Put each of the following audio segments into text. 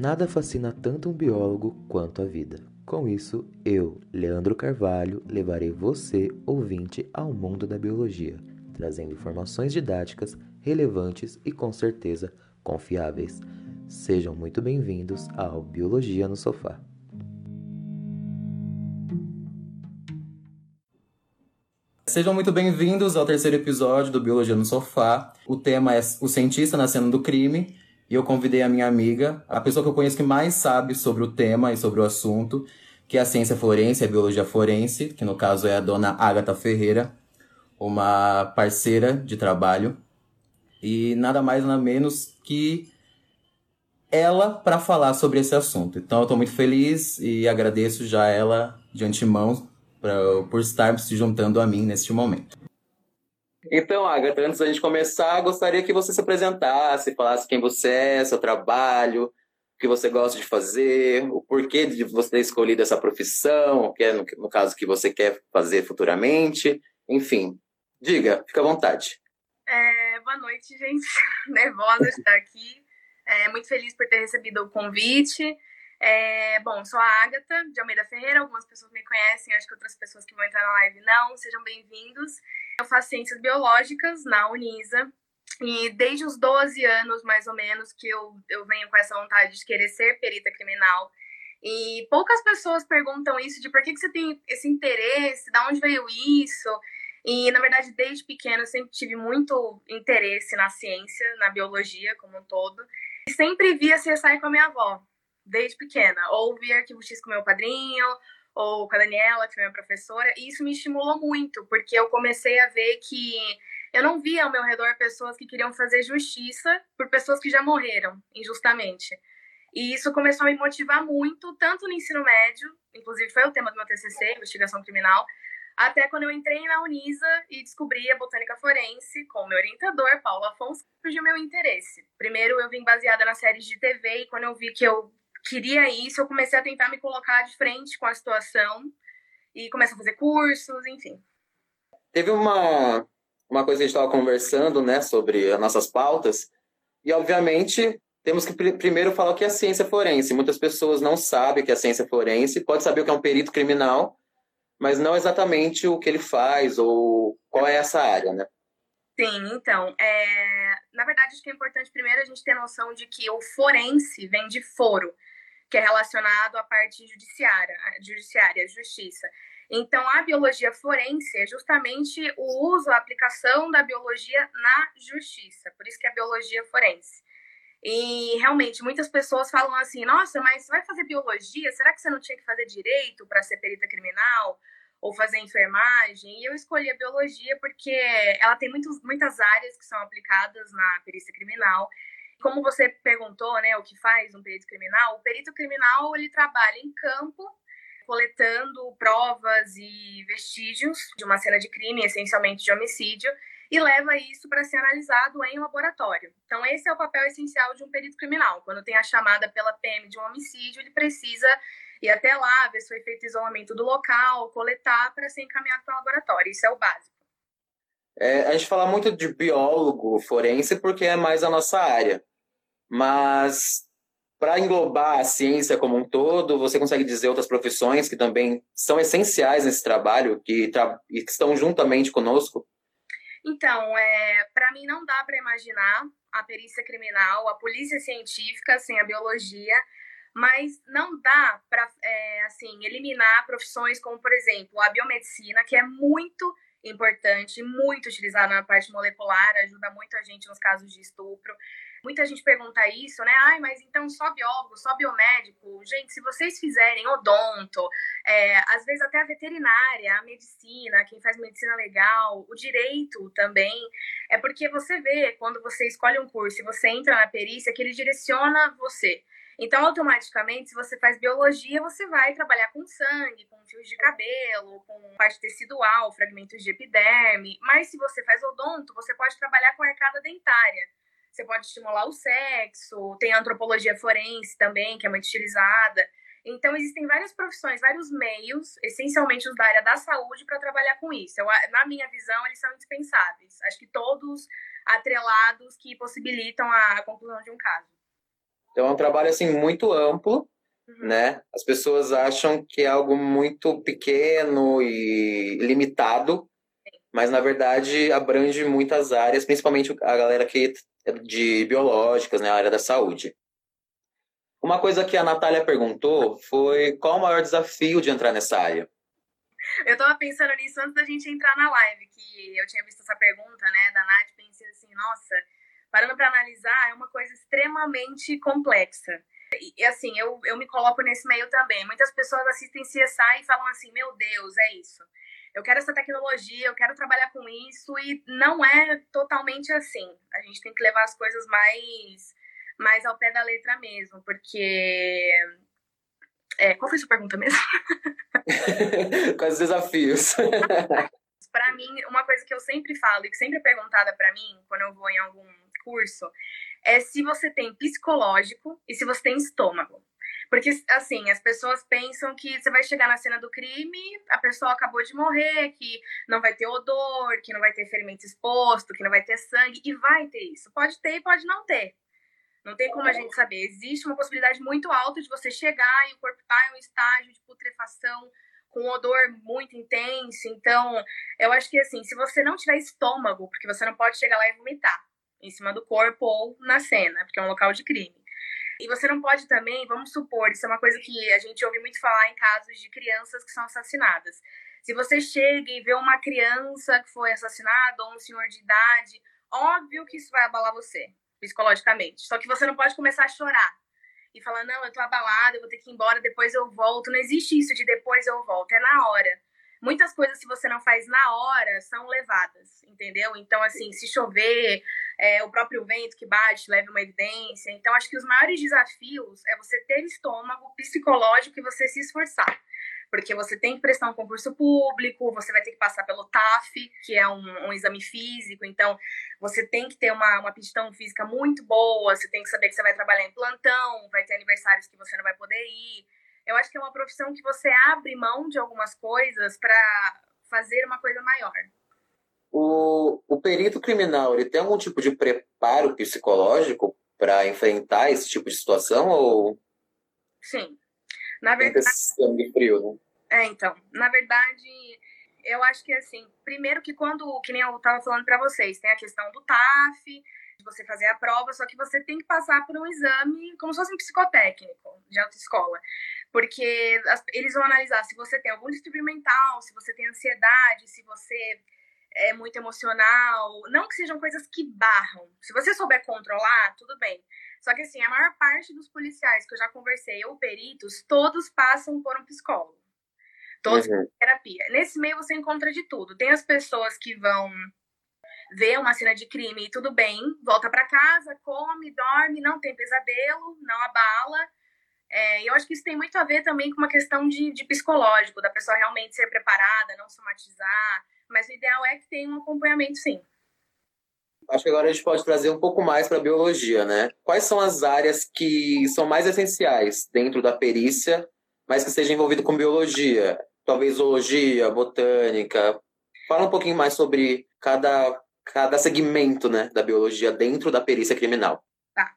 Nada fascina tanto um biólogo quanto a vida. Com isso, eu, Leandro Carvalho, levarei você, ouvinte, ao mundo da biologia, trazendo informações didáticas, relevantes e com certeza confiáveis. Sejam muito bem-vindos ao Biologia no Sofá. Sejam muito bem-vindos ao terceiro episódio do Biologia no Sofá. O tema é o cientista na cena do crime. E eu convidei a minha amiga, a pessoa que eu conheço que mais sabe sobre o tema e sobre o assunto, que é a ciência forense, a biologia forense, que no caso é a dona Agatha Ferreira, uma parceira de trabalho. E nada mais nada menos que ela para falar sobre esse assunto. Então eu estou muito feliz e agradeço já ela de antemão pra, por estar se juntando a mim neste momento. Então, Agatha, antes da gente começar, gostaria que você se apresentasse, falasse quem você é, seu trabalho, o que você gosta de fazer, o porquê de você ter escolhido essa profissão, o que é, no, no caso, que você quer fazer futuramente, enfim. Diga, fica à vontade. É, boa noite, gente. Nervosa de estar aqui. É, muito feliz por ter recebido o convite. É, bom, sou a Agatha de Almeida Ferreira, algumas pessoas me conhecem, acho que outras pessoas que vão entrar na live não, sejam bem-vindos. Eu faço ciências biológicas na Unisa, e desde os 12 anos, mais ou menos, que eu, eu venho com essa vontade de querer ser perita criminal. E poucas pessoas perguntam isso, de por que, que você tem esse interesse, de onde veio isso. E, na verdade, desde pequena eu sempre tive muito interesse na ciência, na biologia como um todo. E sempre via CSI com a minha avó desde pequena. Ou via Arquivo X com meu padrinho, ou com a Daniela, que foi minha professora. E isso me estimulou muito, porque eu comecei a ver que eu não via ao meu redor pessoas que queriam fazer justiça por pessoas que já morreram injustamente. E isso começou a me motivar muito, tanto no ensino médio, inclusive foi o tema do meu TCC, investigação criminal, até quando eu entrei na Unisa e descobri a botânica forense com o meu orientador, Paulo Afonso, surgiu meu interesse. Primeiro eu vim baseada nas séries de TV e quando eu vi que eu queria isso, eu comecei a tentar me colocar de frente com a situação e comecei a fazer cursos, enfim. Teve uma, uma coisa que a gente estava conversando, né, sobre as nossas pautas, e obviamente temos que pr primeiro falar o que é ciência forense. Muitas pessoas não sabem o que é ciência forense, pode saber o que é um perito criminal, mas não exatamente o que ele faz ou qual é essa área, né? Sim, então, é... na verdade acho que é importante primeiro a gente ter noção de que o forense vem de foro, que é relacionado à parte judiciária, judiciária, justiça. Então, a biologia forense é justamente o uso, a aplicação da biologia na justiça, por isso que é biologia forense. E realmente, muitas pessoas falam assim: nossa, mas você vai fazer biologia? Será que você não tinha que fazer direito para ser perita criminal? Ou fazer enfermagem? E eu escolhi a biologia porque ela tem muitos, muitas áreas que são aplicadas na perícia criminal como você perguntou, né, o que faz um perito criminal, o perito criminal ele trabalha em campo, coletando provas e vestígios de uma cena de crime, essencialmente de homicídio, e leva isso para ser analisado em laboratório. Então, esse é o papel essencial de um perito criminal. Quando tem a chamada pela PM de um homicídio, ele precisa ir até lá, ver se foi feito isolamento do local, coletar para ser encaminhado para o laboratório. Isso é o básico. É, a gente fala muito de biólogo forense porque é mais a nossa área. Mas para englobar a ciência como um todo, você consegue dizer outras profissões que também são essenciais nesse trabalho que, tra que estão juntamente conosco? Então, é, para mim não dá para imaginar a perícia criminal, a polícia científica sem a biologia, mas não dá para é, assim eliminar profissões como, por exemplo, a biomedicina, que é muito importante, muito utilizada na parte molecular, ajuda muito a gente nos casos de estupro. Muita gente pergunta isso, né? Ai, mas então só biólogo, só biomédico? Gente, se vocês fizerem odonto, é, às vezes até a veterinária, a medicina, quem faz medicina legal, o direito também, é porque você vê quando você escolhe um curso e você entra na perícia que ele direciona você. Então, automaticamente, se você faz biologia, você vai trabalhar com sangue, com fios de cabelo, com parte tecidual, fragmentos de epiderme. Mas se você faz odonto, você pode trabalhar com arcada dentária você pode estimular o sexo, tem a antropologia forense também, que é muito utilizada. Então, existem várias profissões, vários meios, essencialmente os da área da saúde, para trabalhar com isso. Eu, na minha visão, eles são indispensáveis. Acho que todos atrelados que possibilitam a conclusão de um caso. Então é um trabalho assim muito amplo, uhum. né? As pessoas acham que é algo muito pequeno e limitado, mas na verdade abrange muitas áreas, principalmente a galera que é de biológicas, né, a área da saúde. Uma coisa que a Natália perguntou foi qual o maior desafio de entrar nessa área? Eu estava pensando nisso antes da gente entrar na live, que eu tinha visto essa pergunta, né, da Nath, pensei assim, nossa, parando para analisar, é uma coisa extremamente complexa. E, assim, eu, eu me coloco nesse meio também. Muitas pessoas assistem CSI e falam assim, meu Deus, é isso. Eu quero essa tecnologia, eu quero trabalhar com isso, e não é totalmente assim. A gente tem que levar as coisas mais, mais ao pé da letra mesmo, porque é, qual foi a sua pergunta mesmo? Quais os desafios? para mim, uma coisa que eu sempre falo e que sempre é perguntada para mim quando eu vou em algum curso é se você tem psicológico e se você tem estômago. Porque, assim, as pessoas pensam que você vai chegar na cena do crime, a pessoa acabou de morrer, que não vai ter odor, que não vai ter ferimento exposto, que não vai ter sangue, e vai ter isso. Pode ter e pode não ter. Não tem como a gente saber. Existe uma possibilidade muito alta de você chegar e o corpo estar tá em um estágio de putrefação com um odor muito intenso. Então, eu acho que assim, se você não tiver estômago, porque você não pode chegar lá e vomitar em cima do corpo ou na cena, porque é um local de crime. E você não pode também, vamos supor, isso é uma coisa que a gente ouve muito falar em casos de crianças que são assassinadas. Se você chega e vê uma criança que foi assassinada ou um senhor de idade, óbvio que isso vai abalar você psicologicamente. Só que você não pode começar a chorar e falar, não, eu tô abalada, eu vou ter que ir embora, depois eu volto. Não existe isso de depois eu volto, é na hora. Muitas coisas, se você não faz na hora, são levadas, entendeu? Então, assim, se chover, é, o próprio vento que bate leva uma evidência. Então, acho que os maiores desafios é você ter estômago psicológico e você se esforçar porque você tem que prestar um concurso público, você vai ter que passar pelo TAF, que é um, um exame físico, então você tem que ter uma, uma aptidão física muito boa, você tem que saber que você vai trabalhar em plantão, vai ter aniversários que você não vai poder ir. Eu acho que é uma profissão que você abre mão de algumas coisas para fazer uma coisa maior. O, o perito criminal, ele tem algum tipo de preparo psicológico para enfrentar esse tipo de situação ou Sim. Na verdade. Sangue frio, né? É, então. Na verdade, eu acho que assim, primeiro que quando, que nem eu estava falando para vocês, tem a questão do TAF, de você fazer a prova, só que você tem que passar por um exame como se fosse um psicotécnico de autoescola. Porque eles vão analisar se você tem algum distúrbio mental, se você tem ansiedade, se você é muito emocional. Não que sejam coisas que barram. Se você souber controlar, tudo bem. Só que assim, a maior parte dos policiais que eu já conversei, ou peritos, todos passam por um psicólogo. Todos uhum. terapia. Nesse meio você encontra de tudo. Tem as pessoas que vão ver uma cena de crime e tudo bem, volta para casa, come, dorme, não tem pesadelo, não abala. É, eu acho que isso tem muito a ver também com uma questão de, de psicológico, da pessoa realmente ser preparada, não somatizar. Mas o ideal é que tenha um acompanhamento, sim acho que agora a gente pode trazer um pouco mais para a biologia, né? Quais são as áreas que são mais essenciais dentro da perícia, mas que seja envolvido com biologia? Talvez zoologia, botânica. Fala um pouquinho mais sobre cada, cada segmento né, da biologia dentro da perícia criminal. Tá.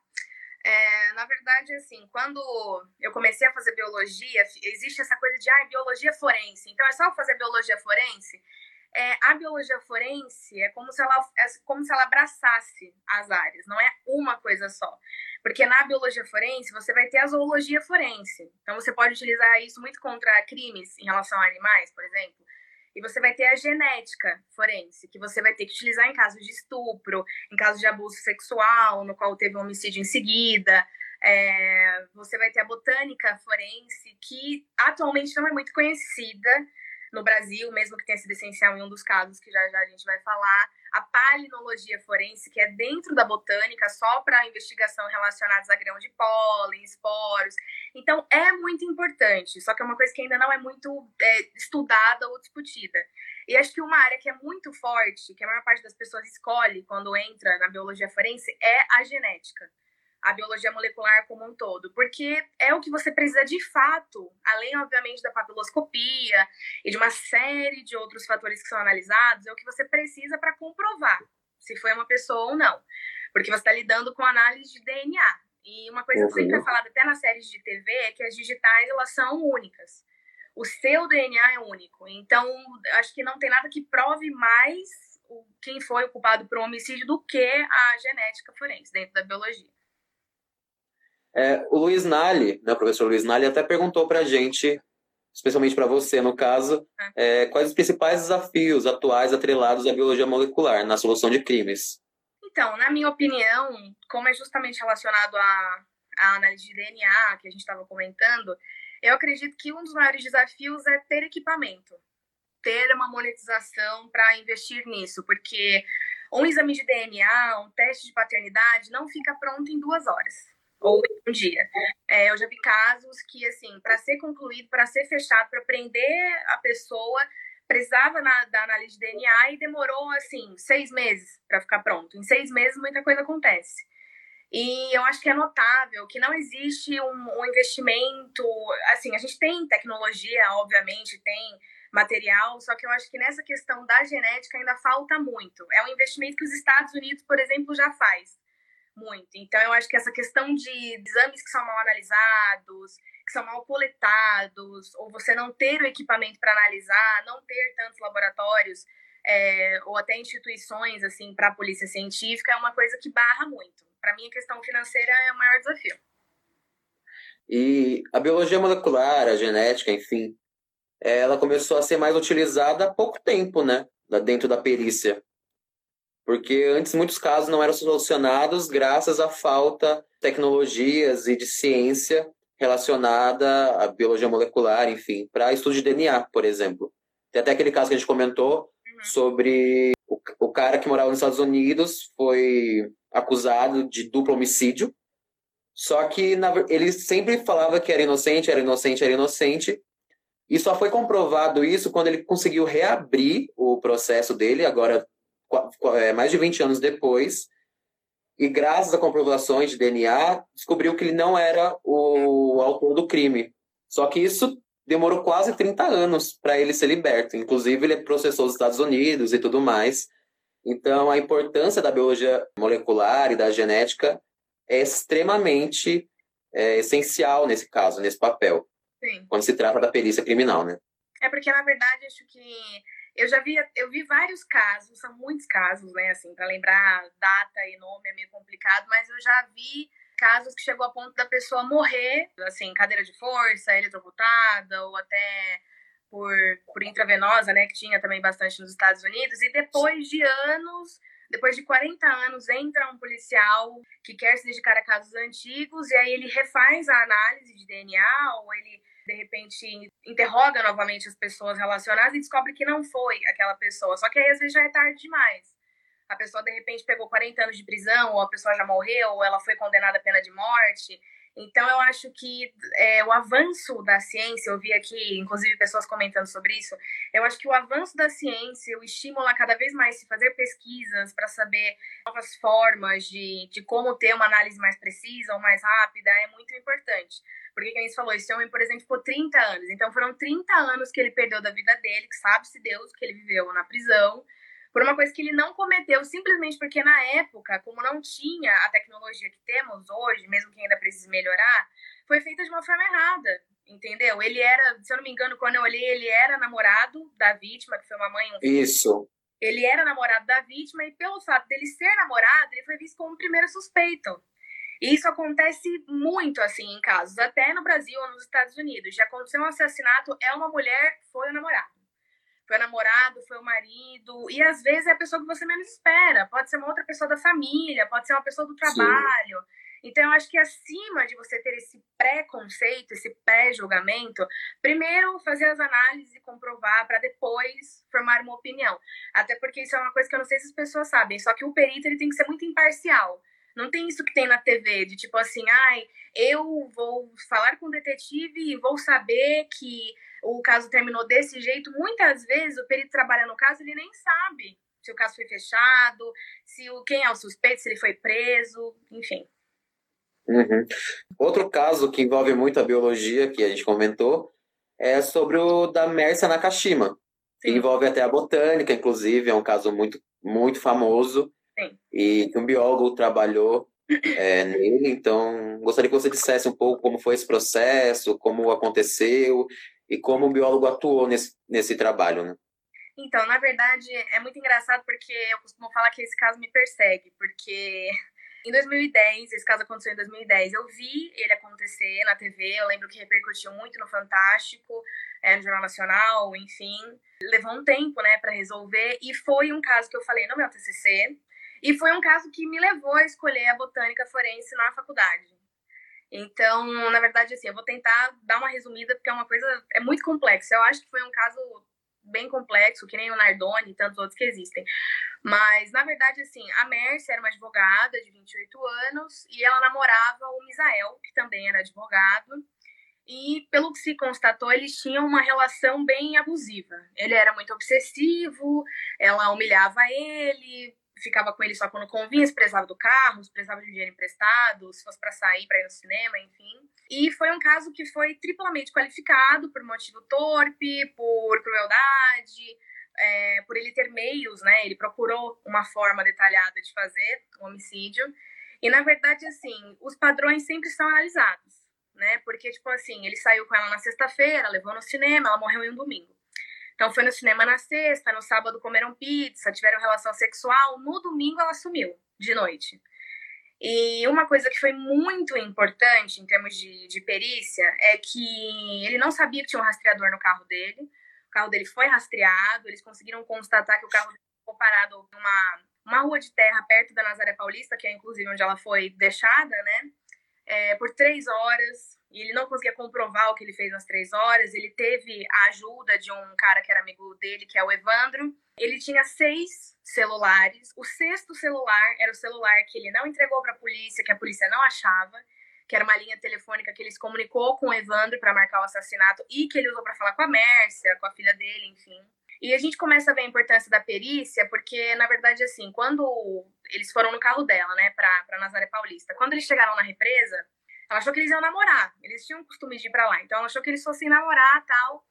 É, na verdade, assim, quando eu comecei a fazer biologia, existe essa coisa de ah, biologia forense. Então é só fazer biologia forense é, a biologia forense é como, se ela, é como se ela abraçasse as áreas, não é uma coisa só. Porque na biologia forense você vai ter a zoologia forense. Então você pode utilizar isso muito contra crimes em relação a animais, por exemplo. E você vai ter a genética forense, que você vai ter que utilizar em casos de estupro, em casos de abuso sexual, no qual teve um homicídio em seguida. É, você vai ter a botânica forense, que atualmente não é muito conhecida, no Brasil, mesmo que tenha sido essencial em um dos casos que já já a gente vai falar, a palinologia forense, que é dentro da botânica, só para investigação relacionadas a grão de pólen, esporos. Então, é muito importante, só que é uma coisa que ainda não é muito é, estudada ou discutida. E acho que uma área que é muito forte, que a maior parte das pessoas escolhe quando entra na biologia forense, é a genética a biologia molecular como um todo, porque é o que você precisa de fato, além, obviamente, da papiloscopia e de uma série de outros fatores que são analisados, é o que você precisa para comprovar se foi uma pessoa ou não, porque você está lidando com análise de DNA. E uma coisa que sempre é falada até nas séries de TV é que as digitais elas são únicas. O seu DNA é único. Então, acho que não tem nada que prove mais quem foi o culpado por um homicídio do que a genética forense dentro da biologia. É, o Luiz Nali, né, o professor Luiz Nali, até perguntou para a gente, especialmente para você no caso, é. Quais os principais desafios atuais atrelados à biologia molecular na solução de crimes. Então, na minha opinião, como é justamente relacionado à, à análise de DNA que a gente estava comentando, eu acredito que um dos maiores desafios é ter equipamento, ter uma monetização para investir nisso, porque um exame de DNA, um teste de paternidade não fica pronto em duas horas ou um dia. É, eu já vi casos que, assim, para ser concluído, para ser fechado, para prender a pessoa, precisava na, da análise de DNA e demorou, assim, seis meses para ficar pronto. Em seis meses, muita coisa acontece. E eu acho que é notável que não existe um, um investimento. Assim, a gente tem tecnologia, obviamente, tem material, só que eu acho que nessa questão da genética ainda falta muito. É um investimento que os Estados Unidos, por exemplo, já faz muito. Então, eu acho que essa questão de exames que são mal analisados, que são mal coletados, ou você não ter o equipamento para analisar, não ter tantos laboratórios é, ou até instituições assim para a polícia científica, é uma coisa que barra muito. Para mim, a questão financeira é o maior desafio. E a biologia molecular, a genética, enfim, ela começou a ser mais utilizada há pouco tempo, né? Dentro da perícia. Porque antes muitos casos não eram solucionados graças à falta de tecnologias e de ciência relacionada à biologia molecular, enfim, para estudo de DNA, por exemplo. Tem até aquele caso que a gente comentou sobre o, o cara que morava nos Estados Unidos foi acusado de duplo homicídio. Só que na, ele sempre falava que era inocente, era inocente, era inocente. E só foi comprovado isso quando ele conseguiu reabrir o processo dele, agora mais de 20 anos depois. E graças a comprovações de DNA, descobriu que ele não era o autor do crime. Só que isso demorou quase 30 anos para ele ser liberto. Inclusive, ele processou os Estados Unidos e tudo mais. Então, a importância da biologia molecular e da genética é extremamente é, essencial nesse caso, nesse papel. Sim. quando se trata da perícia criminal, né? É porque, na verdade, acho que eu já vi, eu vi vários casos, são muitos casos, né? Assim, para lembrar data e nome é meio complicado, mas eu já vi casos que chegou a ponto da pessoa morrer, assim, cadeira de força, eletrocutada, ou até por, por intravenosa, né? Que tinha também bastante nos Estados Unidos, e depois de anos depois de 40 anos, entra um policial que quer se dedicar a casos antigos e aí ele refaz a análise de DNA ou ele de repente interroga novamente as pessoas relacionadas e descobre que não foi aquela pessoa. Só que aí às vezes já é tarde demais. A pessoa de repente pegou 40 anos de prisão, ou a pessoa já morreu, ou ela foi condenada à pena de morte. Então, eu acho que é, o avanço da ciência, eu vi aqui, inclusive, pessoas comentando sobre isso, eu acho que o avanço da ciência, o estímulo a cada vez mais se fazer pesquisas para saber novas formas de, de como ter uma análise mais precisa ou mais rápida é muito importante. Porque, como a gente falou, esse homem, por exemplo, ficou 30 anos. Então, foram 30 anos que ele perdeu da vida dele, que sabe-se Deus que ele viveu na prisão por uma coisa que ele não cometeu, simplesmente porque na época, como não tinha a tecnologia que temos hoje, mesmo que ainda precise melhorar, foi feita de uma forma errada, entendeu? Ele era, se eu não me engano, quando eu olhei, ele era namorado da vítima, que foi uma mãe. Um Isso. Ele era namorado da vítima e pelo fato dele ser namorado, ele foi visto como o primeiro suspeito. E isso acontece muito assim em casos, até no Brasil ou nos Estados Unidos. Já aconteceu um assassinato, é uma mulher, foi o namorado foi o namorado, foi o marido, e às vezes é a pessoa que você menos espera. Pode ser uma outra pessoa da família, pode ser uma pessoa do trabalho. Sim. Então, eu acho que acima de você ter esse pré-conceito, esse pré-julgamento, primeiro fazer as análises e comprovar para depois formar uma opinião. Até porque isso é uma coisa que eu não sei se as pessoas sabem, só que o perito ele tem que ser muito imparcial. Não tem isso que tem na TV, de tipo assim, ai, eu vou falar com o detetive e vou saber que o caso terminou desse jeito, muitas vezes o perito trabalha no caso, ele nem sabe se o caso foi fechado, se o, quem é o suspeito, se ele foi preso, enfim. Uhum. Outro caso que envolve muito a biologia, que a gente comentou, é sobre o da Mercia Nakashima, que envolve até a botânica, inclusive, é um caso muito, muito famoso, Sim. e que um biólogo trabalhou é, nele. Então, gostaria que você dissesse um pouco como foi esse processo, como aconteceu e como o biólogo atuou nesse, nesse trabalho, né? Então, na verdade, é muito engraçado porque eu costumo falar que esse caso me persegue, porque em 2010, esse caso aconteceu em 2010, eu vi ele acontecer na TV, eu lembro que repercutiu muito no Fantástico, é, no Jornal Nacional, enfim. Levou um tempo, né, para resolver, e foi um caso que eu falei no meu TCC, e foi um caso que me levou a escolher a botânica forense na faculdade. Então, na verdade, assim, eu vou tentar dar uma resumida, porque é uma coisa, é muito complexa. Eu acho que foi um caso bem complexo, que nem o Nardoni e tantos outros que existem. Mas, na verdade, assim, a Mercy era uma advogada de 28 anos e ela namorava o Misael, que também era advogado. E, pelo que se constatou, eles tinham uma relação bem abusiva. Ele era muito obsessivo, ela humilhava ele, ficava com ele só quando convinha, se precisava do carro, se precisava de dinheiro emprestado, se fosse para sair, para ir no cinema, enfim. E foi um caso que foi triplamente qualificado por motivo torpe, por crueldade, é, por ele ter meios, né? Ele procurou uma forma detalhada de fazer o homicídio. E na verdade, assim, os padrões sempre são analisados, né? Porque, tipo assim, ele saiu com ela na sexta-feira, levou no cinema, ela morreu em um domingo. Então foi no cinema na sexta, no sábado comeram pizza, tiveram relação sexual, no domingo ela sumiu de noite. E uma coisa que foi muito importante em termos de, de perícia é que ele não sabia que tinha um rastreador no carro dele. O carro dele foi rastreado, eles conseguiram constatar que o carro ficou parado numa uma rua de terra perto da Nazaré Paulista, que é inclusive onde ela foi deixada, né? É, por três horas e ele não conseguia comprovar o que ele fez nas três horas. Ele teve a ajuda de um cara que era amigo dele, que é o Evandro. Ele tinha seis celulares. O sexto celular era o celular que ele não entregou para a polícia, que a polícia não achava, que era uma linha telefônica que ele se comunicou com o Evandro para marcar o assassinato e que ele usou para falar com a Mércia, com a filha dele, enfim. E a gente começa a ver a importância da perícia, porque, na verdade, assim, quando eles foram no carro dela, né, para Nazaré Paulista, quando eles chegaram na represa, ela achou que eles iam namorar. Eles tinham o costume de ir pra lá. Então ela achou que eles fossem namorar tal.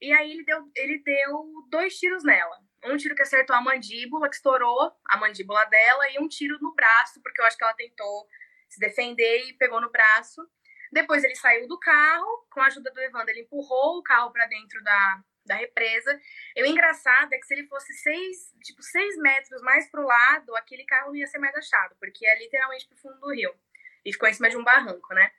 E aí ele deu, ele deu dois tiros nela. Um tiro que acertou a mandíbula, que estourou a mandíbula dela, e um tiro no braço, porque eu acho que ela tentou se defender e pegou no braço. Depois ele saiu do carro, com a ajuda do Evandro, ele empurrou o carro para dentro da, da represa. E o engraçado é que se ele fosse seis, tipo, seis metros mais pro lado, aquele carro não ia ser mais achado, porque é literalmente pro fundo do rio e ficou em cima de um barranco, né?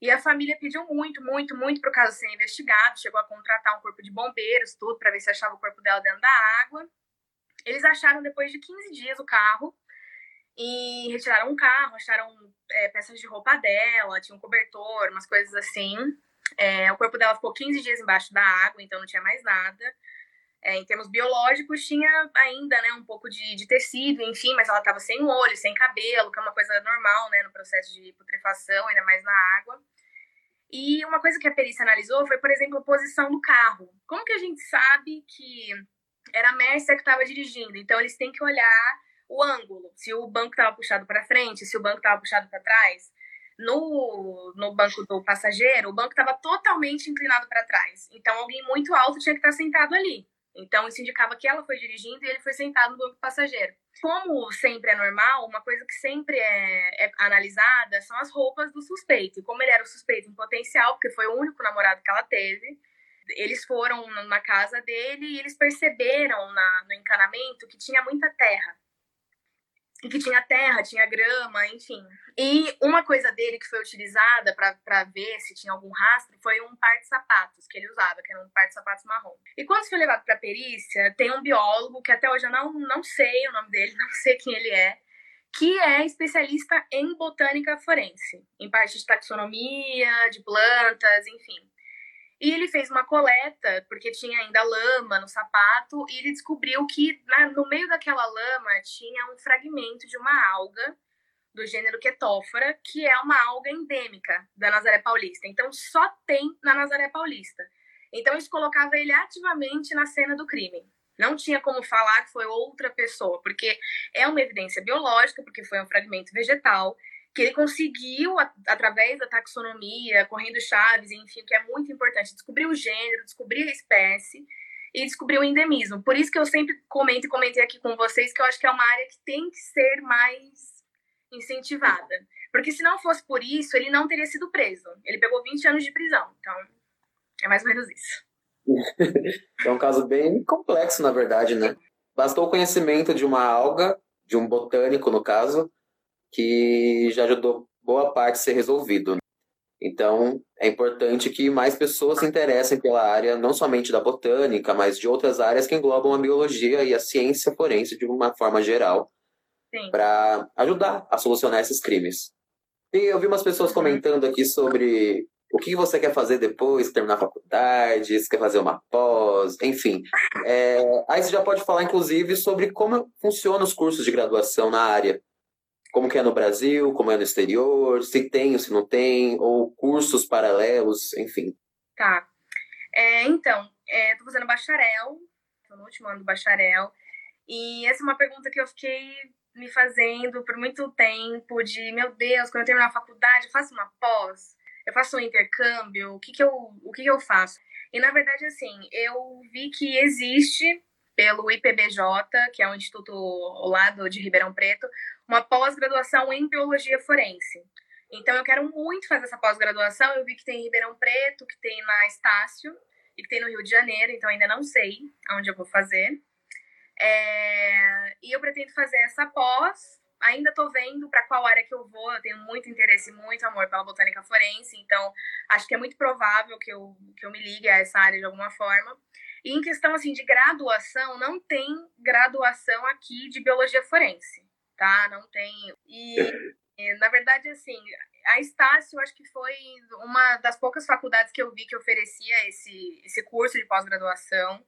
E a família pediu muito, muito, muito para o caso ser investigado, chegou a contratar um corpo de bombeiros, tudo, para ver se achava o corpo dela dentro da água. Eles acharam depois de 15 dias o carro e retiraram o carro, acharam é, peças de roupa dela, tinha um cobertor, umas coisas assim. É, o corpo dela ficou 15 dias embaixo da água, então não tinha mais nada. É, em termos biológicos, tinha ainda né, um pouco de, de tecido, enfim, mas ela estava sem olho, sem cabelo, que é uma coisa normal né, no processo de putrefação, ainda mais na água. E uma coisa que a perícia analisou foi, por exemplo, a posição do carro. Como que a gente sabe que era a Mércia que estava dirigindo? Então, eles têm que olhar o ângulo, se o banco estava puxado para frente, se o banco estava puxado para trás. No, no banco do passageiro, o banco estava totalmente inclinado para trás. Então, alguém muito alto tinha que estar sentado ali. Então, isso indicava que ela foi dirigindo e ele foi sentado no banco passageiro. Como sempre é normal, uma coisa que sempre é, é, analisada são as roupas do suspeito. E como ele era o suspeito em potencial, porque foi o único namorado que ela teve, eles foram na casa dele e eles perceberam na, no encanamento que tinha muita terra e que tinha terra, tinha grama, enfim. E uma coisa dele que foi utilizada para ver se tinha algum rastro foi um par de sapatos que ele usava, que era um par de sapatos marrom. E quando foi levado para perícia, tem um biólogo que até hoje eu não, não sei o nome dele, não sei quem ele é, que é especialista em botânica forense, em parte de taxonomia, de plantas, enfim. E ele fez uma coleta, porque tinha ainda lama no sapato, e ele descobriu que no meio daquela lama tinha um fragmento de uma alga do gênero Ketófora, que é uma alga endêmica da Nazaré Paulista. Então só tem na Nazaré Paulista. Então isso colocava ele ativamente na cena do crime. Não tinha como falar que foi outra pessoa, porque é uma evidência biológica, porque foi um fragmento vegetal que ele conseguiu, através da taxonomia, correndo chaves, enfim, que é muito importante, descobrir o gênero, descobrir a espécie e descobrir o endemismo. Por isso que eu sempre comento e comentei aqui com vocês que eu acho que é uma área que tem que ser mais incentivada. Porque se não fosse por isso, ele não teria sido preso. Ele pegou 20 anos de prisão. Então, é mais ou menos isso. é um caso bem complexo, na verdade, né? Bastou o conhecimento de uma alga, de um botânico, no caso, que já ajudou boa parte a ser resolvido. Então, é importante que mais pessoas se interessem pela área, não somente da botânica, mas de outras áreas que englobam a biologia e a ciência forense de uma forma geral, para ajudar a solucionar esses crimes. E eu vi umas pessoas uhum. comentando aqui sobre o que você quer fazer depois, terminar a faculdade, se quer fazer uma pós, enfim. É, aí você já pode falar, inclusive, sobre como funcionam os cursos de graduação na área como que é no Brasil, como é no exterior, se tem ou se não tem, ou cursos paralelos, enfim. Tá. É, então, estou fazendo bacharel, estou no último ano do bacharel, e essa é uma pergunta que eu fiquei me fazendo por muito tempo, de, meu Deus, quando eu terminar a faculdade, eu faço uma pós, eu faço um intercâmbio, o que que eu, o que que eu faço? E, na verdade, assim, eu vi que existe pelo IPBJ, que é um instituto ao lado de Ribeirão Preto, uma pós-graduação em biologia forense. Então eu quero muito fazer essa pós-graduação. Eu vi que tem em Ribeirão Preto, que tem na Estácio e que tem no Rio de Janeiro, então ainda não sei onde eu vou fazer. É... E eu pretendo fazer essa pós. Ainda estou vendo para qual área que eu vou. Eu tenho muito interesse, muito amor pela botânica forense, então acho que é muito provável que eu, que eu me ligue a essa área de alguma forma. E em questão assim de graduação, não tem graduação aqui de biologia forense tá? Não tem. E, e, na verdade, assim, a Estácio, acho que foi uma das poucas faculdades que eu vi que oferecia esse, esse curso de pós-graduação,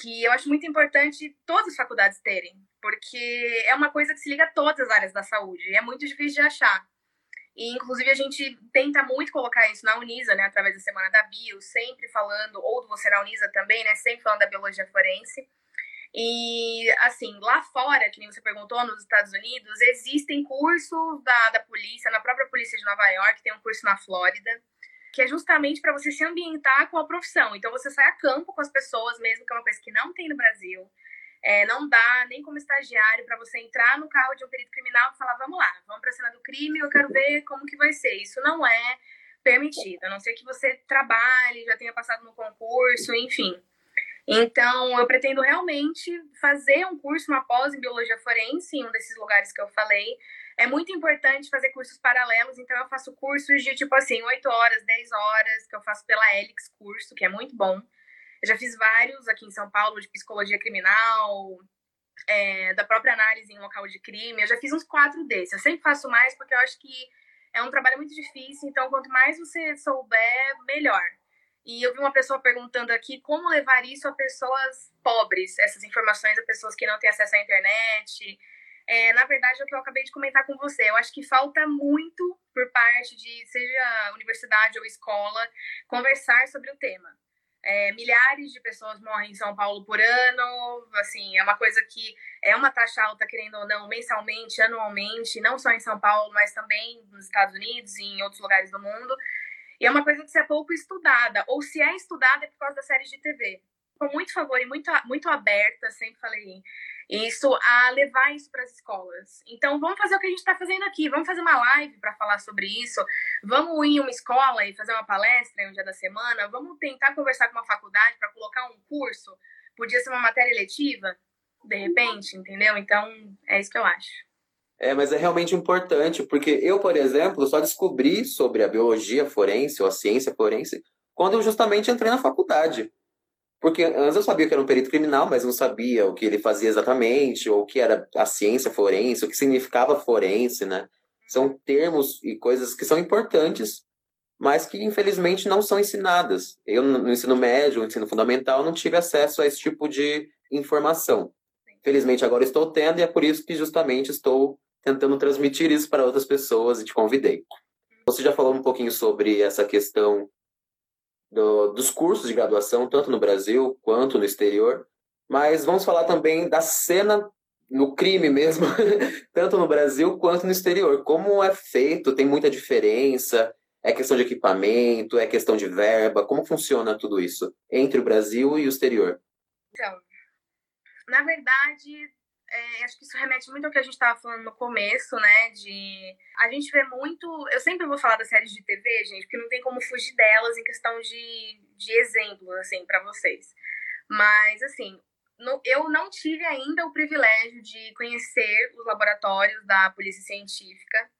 que eu acho muito importante todas as faculdades terem, porque é uma coisa que se liga a todas as áreas da saúde, e é muito difícil de achar. E, inclusive, a gente tenta muito colocar isso na Unisa, né, através da Semana da Bio, sempre falando, ou do Você na Unisa também, né, sempre falando da biologia forense. E, assim, lá fora, que nem você perguntou, nos Estados Unidos, existem cursos da, da polícia, na própria polícia de Nova York, tem um curso na Flórida, que é justamente para você se ambientar com a profissão. Então, você sai a campo com as pessoas, mesmo que é uma coisa que não tem no Brasil. É, não dá nem como estagiário para você entrar no carro de um perito criminal e falar: vamos lá, vamos para a cena do crime, eu quero ver como que vai ser. Isso não é permitido, a não ser que você trabalhe, já tenha passado no concurso, enfim. Então, eu pretendo realmente fazer um curso, uma pós em biologia forense, em um desses lugares que eu falei. É muito importante fazer cursos paralelos, então eu faço cursos de tipo assim, 8 horas, 10 horas, que eu faço pela Helix Curso, que é muito bom. Eu já fiz vários aqui em São Paulo, de psicologia criminal, é, da própria análise em local de crime. Eu já fiz uns quatro desses. Eu sempre faço mais porque eu acho que é um trabalho muito difícil, então quanto mais você souber, melhor. E eu vi uma pessoa perguntando aqui como levar isso a pessoas pobres, essas informações a pessoas que não têm acesso à internet. É, na verdade, é o que eu acabei de comentar com você. Eu acho que falta muito por parte de, seja universidade ou escola, conversar sobre o tema. É, milhares de pessoas morrem em São Paulo por ano, assim, é uma coisa que é uma taxa alta, querendo ou não, mensalmente, anualmente, não só em São Paulo, mas também nos Estados Unidos e em outros lugares do mundo. E é uma coisa que se é pouco estudada, ou se é estudada é por causa das séries de TV. Com muito favor e muito, muito aberta, sempre falei isso, a levar isso para as escolas. Então, vamos fazer o que a gente está fazendo aqui, vamos fazer uma live para falar sobre isso, vamos ir em uma escola e fazer uma palestra em um dia da semana, vamos tentar conversar com uma faculdade para colocar um curso, podia ser uma matéria letiva, de repente, entendeu? Então, é isso que eu acho. É, mas é realmente importante, porque eu, por exemplo, só descobri sobre a biologia forense ou a ciência forense quando eu justamente entrei na faculdade. Porque antes eu sabia que era um perito criminal, mas não sabia o que ele fazia exatamente, ou o que era a ciência forense, o que significava forense, né? São termos e coisas que são importantes, mas que infelizmente não são ensinadas. Eu, no ensino médio, no ensino fundamental, não tive acesso a esse tipo de informação. Felizmente agora estou tendo, e é por isso que justamente estou tentando transmitir isso para outras pessoas e te convidei. Você já falou um pouquinho sobre essa questão do, dos cursos de graduação, tanto no Brasil quanto no exterior, mas vamos falar também da cena no crime mesmo, tanto no Brasil quanto no exterior. Como é feito? Tem muita diferença? É questão de equipamento? É questão de verba? Como funciona tudo isso entre o Brasil e o exterior? Então, na verdade, é, acho que isso remete muito ao que a gente estava falando no começo, né? De a gente vê muito. Eu sempre vou falar das séries de TV, gente, porque não tem como fugir delas em questão de, de exemplos, assim, para vocês. Mas, assim, no, eu não tive ainda o privilégio de conhecer os laboratórios da Polícia Científica,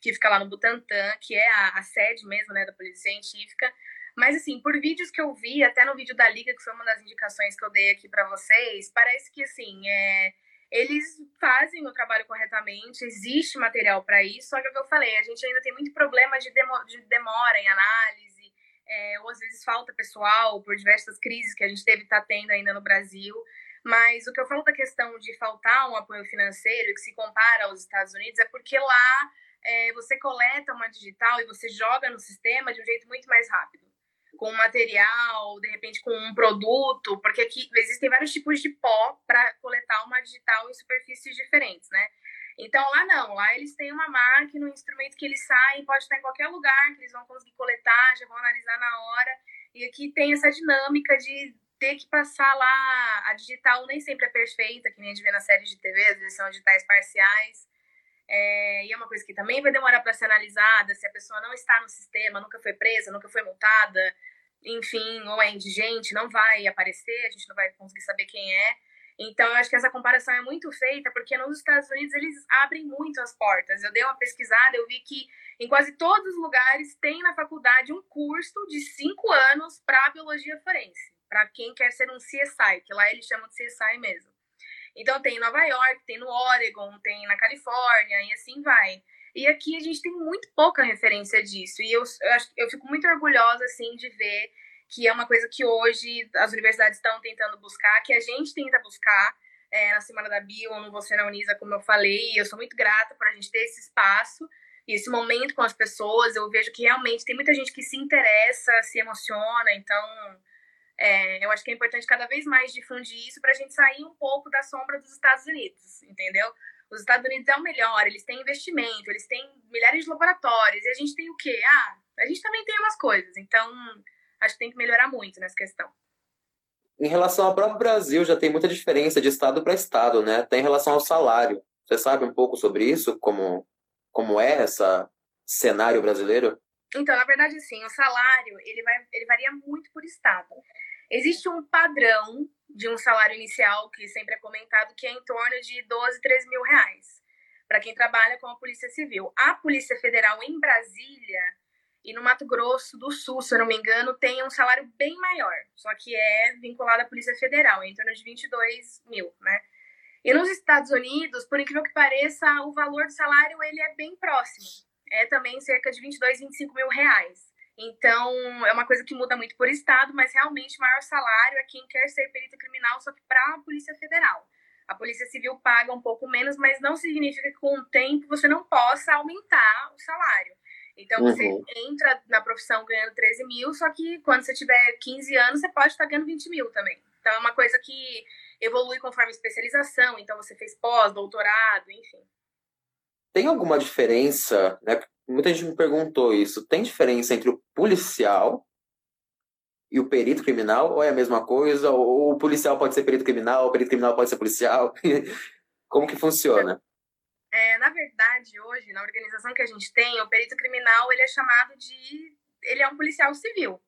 que fica lá no Butantã, que é a, a sede mesmo, né, da Polícia Científica. Mas, assim, por vídeos que eu vi, até no vídeo da Liga, que foi uma das indicações que eu dei aqui para vocês, parece que, assim, é eles fazem o trabalho corretamente, existe material para isso, só que é o que eu falei, a gente ainda tem muito problema de, demo, de demora em análise, é, ou às vezes falta pessoal por diversas crises que a gente teve tá tendo ainda no Brasil. Mas o que eu falo da questão de faltar um apoio financeiro que se compara aos Estados Unidos é porque lá é, você coleta uma digital e você joga no sistema de um jeito muito mais rápido com material, de repente com um produto, porque aqui existem vários tipos de pó para coletar uma digital em superfícies diferentes, né? Então lá não, lá eles têm uma máquina, um instrumento que eles saem, pode estar em qualquer lugar, que eles vão conseguir coletar, já vão analisar na hora. E aqui tem essa dinâmica de ter que passar lá, a digital nem sempre é perfeita, que nem a gente vê na série de TV, às vezes são digitais parciais. É, e é uma coisa que também vai demorar para ser analisada, se a pessoa não está no sistema, nunca foi presa, nunca foi multada, enfim, ou é indigente, não vai aparecer, a gente não vai conseguir saber quem é. Então, eu acho que essa comparação é muito feita, porque nos Estados Unidos eles abrem muito as portas. Eu dei uma pesquisada, eu vi que em quase todos os lugares tem na faculdade um curso de cinco anos para biologia forense, para quem quer ser um CSI, que lá eles chamam de CSI mesmo. Então, tem em Nova York, tem no Oregon, tem na Califórnia, e assim vai. E aqui a gente tem muito pouca referência disso. E eu, eu, eu fico muito orgulhosa, assim, de ver que é uma coisa que hoje as universidades estão tentando buscar, que a gente tenta buscar é, na Semana da Bio, no Você na Unisa, como eu falei. E eu sou muito grata por a gente ter esse espaço e esse momento com as pessoas. Eu vejo que realmente tem muita gente que se interessa, se emociona. Então, é, eu acho que é importante cada vez mais difundir isso para a gente sair um pouco da sombra dos Estados Unidos, entendeu? Os Estados Unidos é o melhor, eles têm investimento, eles têm milhares de laboratórios, e a gente tem o quê? Ah, a gente também tem umas coisas, então acho que tem que melhorar muito nessa questão. Em relação ao próprio Brasil, já tem muita diferença de estado para estado, né? Até em relação ao salário. Você sabe um pouco sobre isso? Como, como é esse cenário brasileiro? Então, na verdade, sim, o salário ele, vai, ele varia muito por estado. Existe um padrão de um salário inicial que sempre é comentado, que é em torno de 12, 13 mil reais, para quem trabalha com a Polícia Civil. A Polícia Federal em Brasília e no Mato Grosso do Sul, se eu não me engano, tem um salário bem maior, só que é vinculado à Polícia Federal, em torno de 22 mil, né? E nos Estados Unidos, por incrível que pareça, o valor do salário ele é bem próximo. É também cerca de 22, 25 mil reais. Então, é uma coisa que muda muito por estado, mas realmente o maior salário é quem quer ser perito criminal, só que para a Polícia Federal. A Polícia Civil paga um pouco menos, mas não significa que com o tempo você não possa aumentar o salário. Então, você uhum. entra na profissão ganhando 13 mil, só que quando você tiver 15 anos, você pode estar ganhando 20 mil também. Então, é uma coisa que evolui conforme especialização. Então, você fez pós, doutorado, enfim. Tem alguma diferença, né? muita gente me perguntou isso. Tem diferença entre o policial e o perito criminal? Ou é a mesma coisa? Ou o policial pode ser perito criminal, o perito criminal pode ser policial? Como que funciona? É, na verdade, hoje, na organização que a gente tem, o perito criminal ele é chamado de. Ele é um policial civil.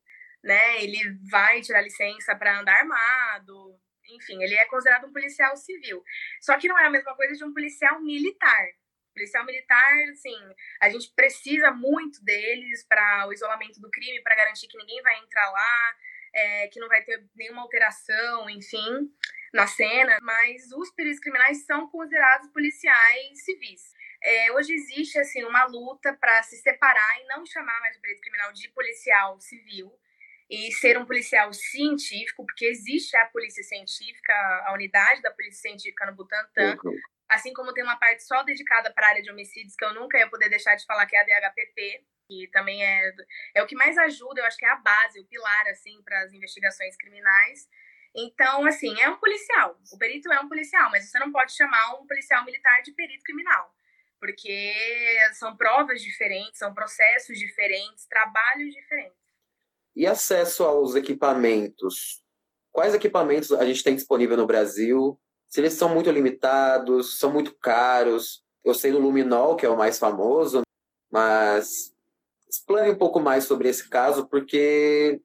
Né? Ele vai tirar licença para andar armado, enfim, ele é considerado um policial civil. Só que não é a mesma coisa de um policial militar. Policial militar, assim, a gente precisa muito deles para o isolamento do crime, para garantir que ninguém vai entrar lá, é, que não vai ter nenhuma alteração, enfim, na cena. Mas os peritos criminais são considerados policiais civis. É, hoje existe assim uma luta para se separar e não chamar mais o perito criminal de policial civil e ser um policial científico, porque existe a polícia científica, a unidade da polícia científica no Butantã, uhum. Assim como tem uma parte só dedicada para a área de homicídios, que eu nunca ia poder deixar de falar, que é a DHPP, que também é, é o que mais ajuda, eu acho que é a base, o pilar, assim, para as investigações criminais. Então, assim, é um policial. O perito é um policial, mas você não pode chamar um policial militar de perito criminal, porque são provas diferentes, são processos diferentes, trabalhos diferentes. E acesso aos equipamentos? Quais equipamentos a gente tem disponível no Brasil eles são muito limitados, são muito caros. Eu sei do luminol, que é o mais famoso, mas explane um pouco mais sobre esse caso, porque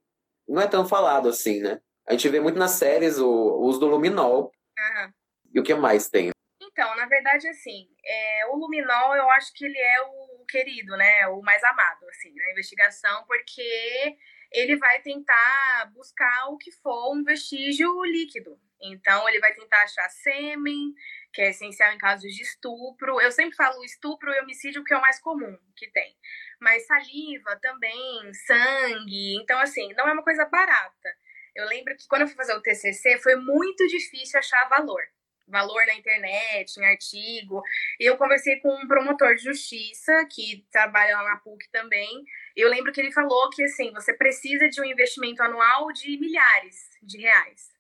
não é tão falado assim, né? A gente vê muito nas séries o, o uso do luminol. Uhum. E o que mais tem? Então, na verdade, assim, é, o luminol eu acho que ele é o querido, né? O mais amado, assim, na investigação, porque ele vai tentar buscar o que for um vestígio líquido. Então, ele vai tentar achar sêmen, que é essencial em casos de estupro. Eu sempre falo estupro e homicídio, que é o mais comum que tem. Mas saliva também, sangue. Então, assim, não é uma coisa barata. Eu lembro que quando eu fui fazer o TCC, foi muito difícil achar valor. Valor na internet, em artigo. Eu conversei com um promotor de justiça, que trabalha lá na PUC também. Eu lembro que ele falou que, assim, você precisa de um investimento anual de milhares de reais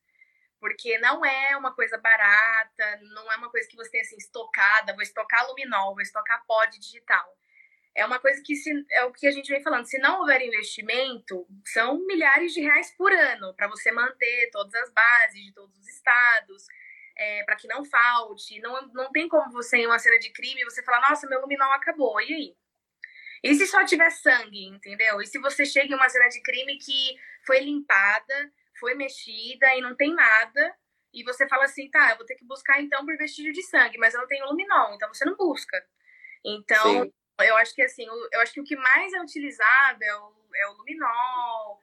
porque não é uma coisa barata, não é uma coisa que você tem assim estocada, vou estocar luminol, vou estocar pó digital. É uma coisa que se, é o que a gente vem falando, se não houver investimento, são milhares de reais por ano para você manter todas as bases de todos os estados, é, para que não falte. Não, não tem como você, em uma cena de crime, você falar, nossa, meu luminol acabou, e aí? E se só tiver sangue, entendeu? E se você chega em uma cena de crime que foi limpada, foi mexida e não tem nada, e você fala assim, tá, eu vou ter que buscar então por vestígio de sangue, mas eu não tenho luminol, então você não busca. Então, Sim. eu acho que assim, eu acho que o que mais é utilizado é o, é o luminol,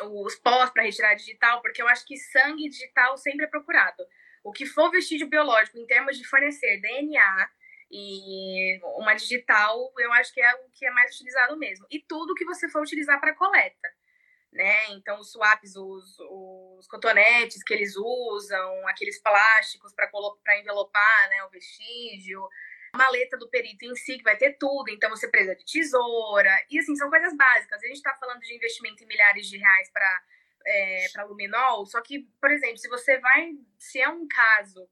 os pós para retirar digital, porque eu acho que sangue digital sempre é procurado. O que for vestígio biológico em termos de fornecer DNA e uma digital, eu acho que é o que é mais utilizado mesmo. E tudo que você for utilizar para coleta né? Então, os swaps, os, os cotonetes que eles usam, aqueles plásticos para envelopar né, o vestígio, a maleta do perito em si, que vai ter tudo, então você precisa de tesoura, e assim, são coisas básicas. A gente está falando de investimento em milhares de reais para é, para luminol, só que, por exemplo, se você vai, se é um caso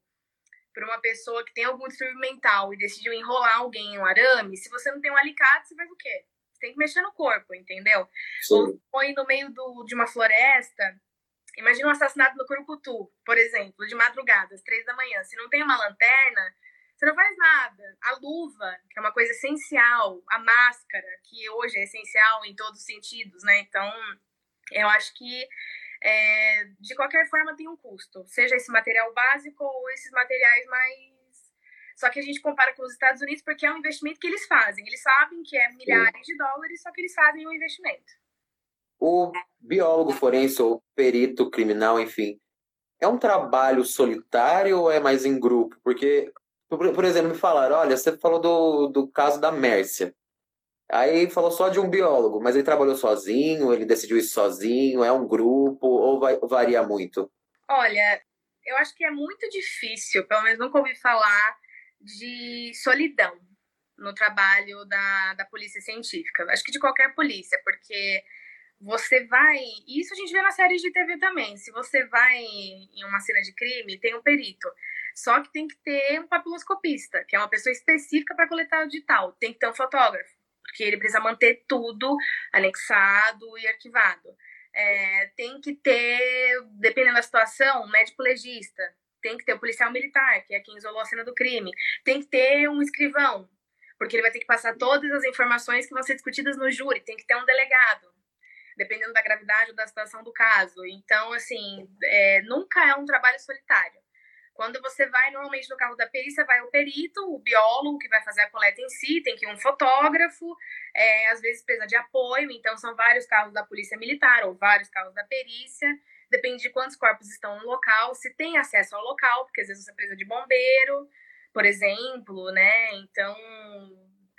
para uma pessoa que tem algum distúrbio mental e decidiu enrolar alguém em um arame, se você não tem um alicate, você faz o quê? Tem que mexer no corpo, entendeu? Sim. Ou põe no meio do, de uma floresta. Imagina um assassinato no Curucutu, por exemplo, de madrugada, às três da manhã. Se não tem uma lanterna, você não faz nada. A luva, que é uma coisa essencial, a máscara, que hoje é essencial em todos os sentidos, né? Então, eu acho que é, de qualquer forma tem um custo, seja esse material básico ou esses materiais mais só que a gente compara com os Estados Unidos porque é um investimento que eles fazem. Eles sabem que é milhares de dólares, só que eles fazem um investimento. O biólogo forense ou perito criminal, enfim, é um trabalho solitário ou é mais em grupo? Porque, por, exemplo, me falaram, olha, você falou do, do caso da Mércia. Aí falou só de um biólogo, mas ele trabalhou sozinho, ele decidiu isso sozinho, é um grupo, ou vai, varia muito? Olha, eu acho que é muito difícil, pelo menos nunca ouvi falar de solidão no trabalho da, da polícia científica. Acho que de qualquer polícia, porque você vai. Isso a gente vê nas séries de TV também. Se você vai em uma cena de crime, tem um perito. Só que tem que ter um papiloscopista, que é uma pessoa específica para coletar o digital. Tem que ter um fotógrafo, porque ele precisa manter tudo anexado e arquivado. É, tem que ter, dependendo da situação, um médico legista, tem que ter o policial militar, que é quem isolou a cena do crime. Tem que ter um escrivão, porque ele vai ter que passar todas as informações que vão ser discutidas no júri. Tem que ter um delegado, dependendo da gravidade ou da situação do caso. Então, assim, é, nunca é um trabalho solitário. Quando você vai, normalmente no carro da perícia, vai o perito, o biólogo que vai fazer a coleta em si, tem que ir um fotógrafo, é, às vezes precisa de apoio, então são vários carros da polícia militar ou vários carros da perícia depende de quantos corpos estão no local, se tem acesso ao local, porque às vezes você precisa de bombeiro, por exemplo, né? Então,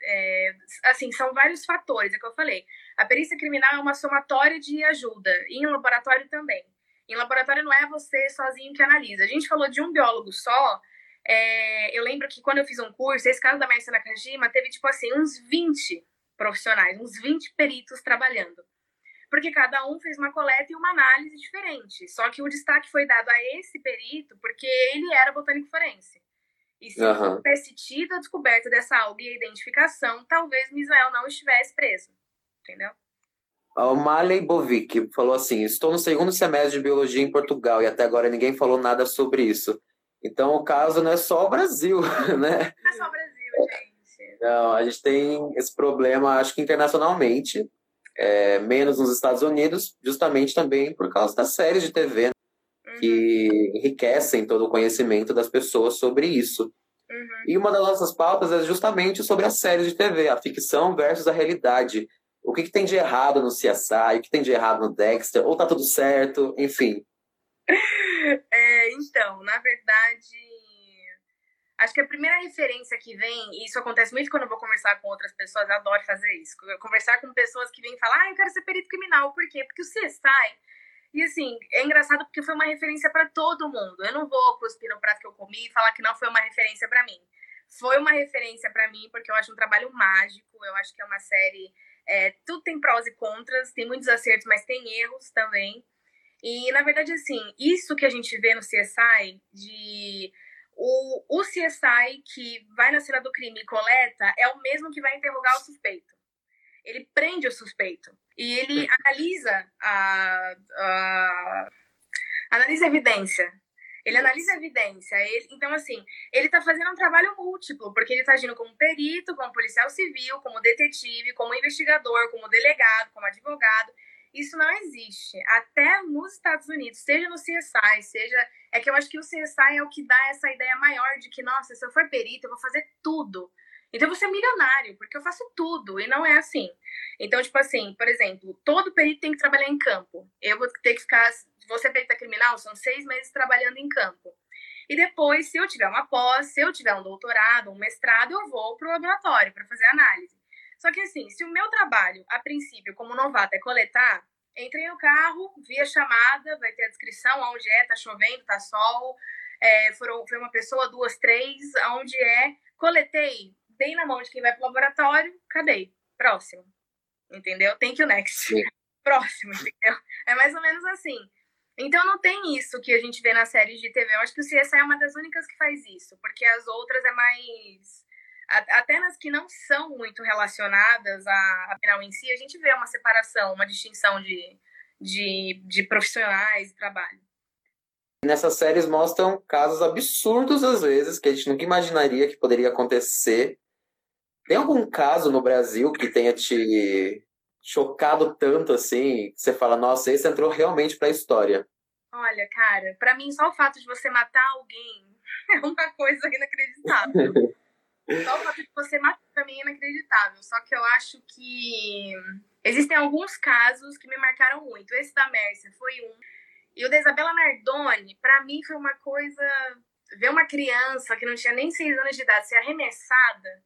é, assim, são vários fatores, é o que eu falei. A perícia criminal é uma somatória de ajuda, e em laboratório também. Em laboratório não é você sozinho que analisa. A gente falou de um biólogo só. É, eu lembro que quando eu fiz um curso, esse caso da Mércia Nakajima teve, tipo assim, uns 20 profissionais, uns 20 peritos trabalhando porque cada um fez uma coleta e uma análise diferente. Só que o destaque foi dado a esse perito porque ele era botânico forense. E se uhum. tivesse tido a descoberta dessa alga e a identificação, talvez Misael não estivesse preso. Entendeu? O Maley Bovic falou assim: Estou no segundo semestre de biologia em Portugal e até agora ninguém falou nada sobre isso. Então o caso não é só o Brasil, né? Não é só o Brasil, gente. Não, a gente tem esse problema, acho que internacionalmente, é, menos nos Estados Unidos, justamente também por causa das séries de TV, né? uhum. que enriquecem todo o conhecimento das pessoas sobre isso. Uhum. E uma das nossas pautas é justamente sobre as séries de TV, a ficção versus a realidade. O que, que tem de errado no CSI, o que tem de errado no Dexter, ou tá tudo certo, enfim. É, então, na verdade, acho que a primeira referência que vem, e isso acontece muito quando eu vou conversar com outras pessoas, eu adoro fazer isso. Conversar com pessoas que vêm falar, ah, eu quero ser perito criminal. Por quê? Porque o CSI e assim, é engraçado porque foi uma referência para todo mundo. Eu não vou cuspir no prato que eu comi e falar que não foi uma referência para mim. Foi uma referência para mim porque eu acho um trabalho mágico. Eu acho que é uma série. É, tudo tem prós e contras, tem muitos acertos, mas tem erros também. E na verdade, assim, isso que a gente vê no CSI, de o, o CSI que vai na cena do crime e coleta, é o mesmo que vai interrogar o suspeito. Ele prende o suspeito. E ele analisa a, a analisa a evidência. Ele analisa a evidência. Ele, então, assim, ele está fazendo um trabalho múltiplo, porque ele está agindo como perito, como policial civil, como detetive, como investigador, como delegado, como advogado. Isso não existe. Até nos Estados Unidos, seja no CSI, seja. É que eu acho que o CSI é o que dá essa ideia maior de que, nossa, se eu for perito, eu vou fazer tudo. Então vou ser milionário, porque eu faço tudo, e não é assim. Então, tipo assim, por exemplo, todo perito tem que trabalhar em campo. Eu vou ter que ficar. Você perita criminal, são seis meses trabalhando em campo. E depois, se eu tiver uma pós, se eu tiver um doutorado, um mestrado, eu vou para o laboratório para fazer análise. Só que assim, se o meu trabalho, a princípio, como novato, é coletar, entrei no carro, vi a chamada, vai ter a descrição, onde é, tá chovendo, tá sol, é, foram, foi uma pessoa, duas, três, aonde é, coletei, dei na mão de quem vai pro laboratório, cadê? Próximo. Entendeu? Thank you next. Sim. Próximo, entendeu? É mais ou menos assim. Então não tem isso que a gente vê nas séries de TV. Eu acho que o CSI é uma das únicas que faz isso, porque as outras é mais. Até nas que não são muito relacionadas à penal em si, a gente vê uma separação, uma distinção de, de, de profissionais e trabalho. Nessas séries mostram casos absurdos, às vezes, que a gente nunca imaginaria que poderia acontecer tem algum caso no Brasil que tenha te chocado tanto assim, que você fala, nossa, esse entrou realmente pra história? Olha, cara, para mim só o fato de você matar alguém é uma coisa inacreditável. só o fato de você matar pra mim é inacreditável. Só que eu acho que existem alguns casos que me marcaram muito. Esse da Mercy foi um. E o da Isabela Nardoni, para mim foi uma coisa. Ver uma criança que não tinha nem seis anos de idade ser arremessada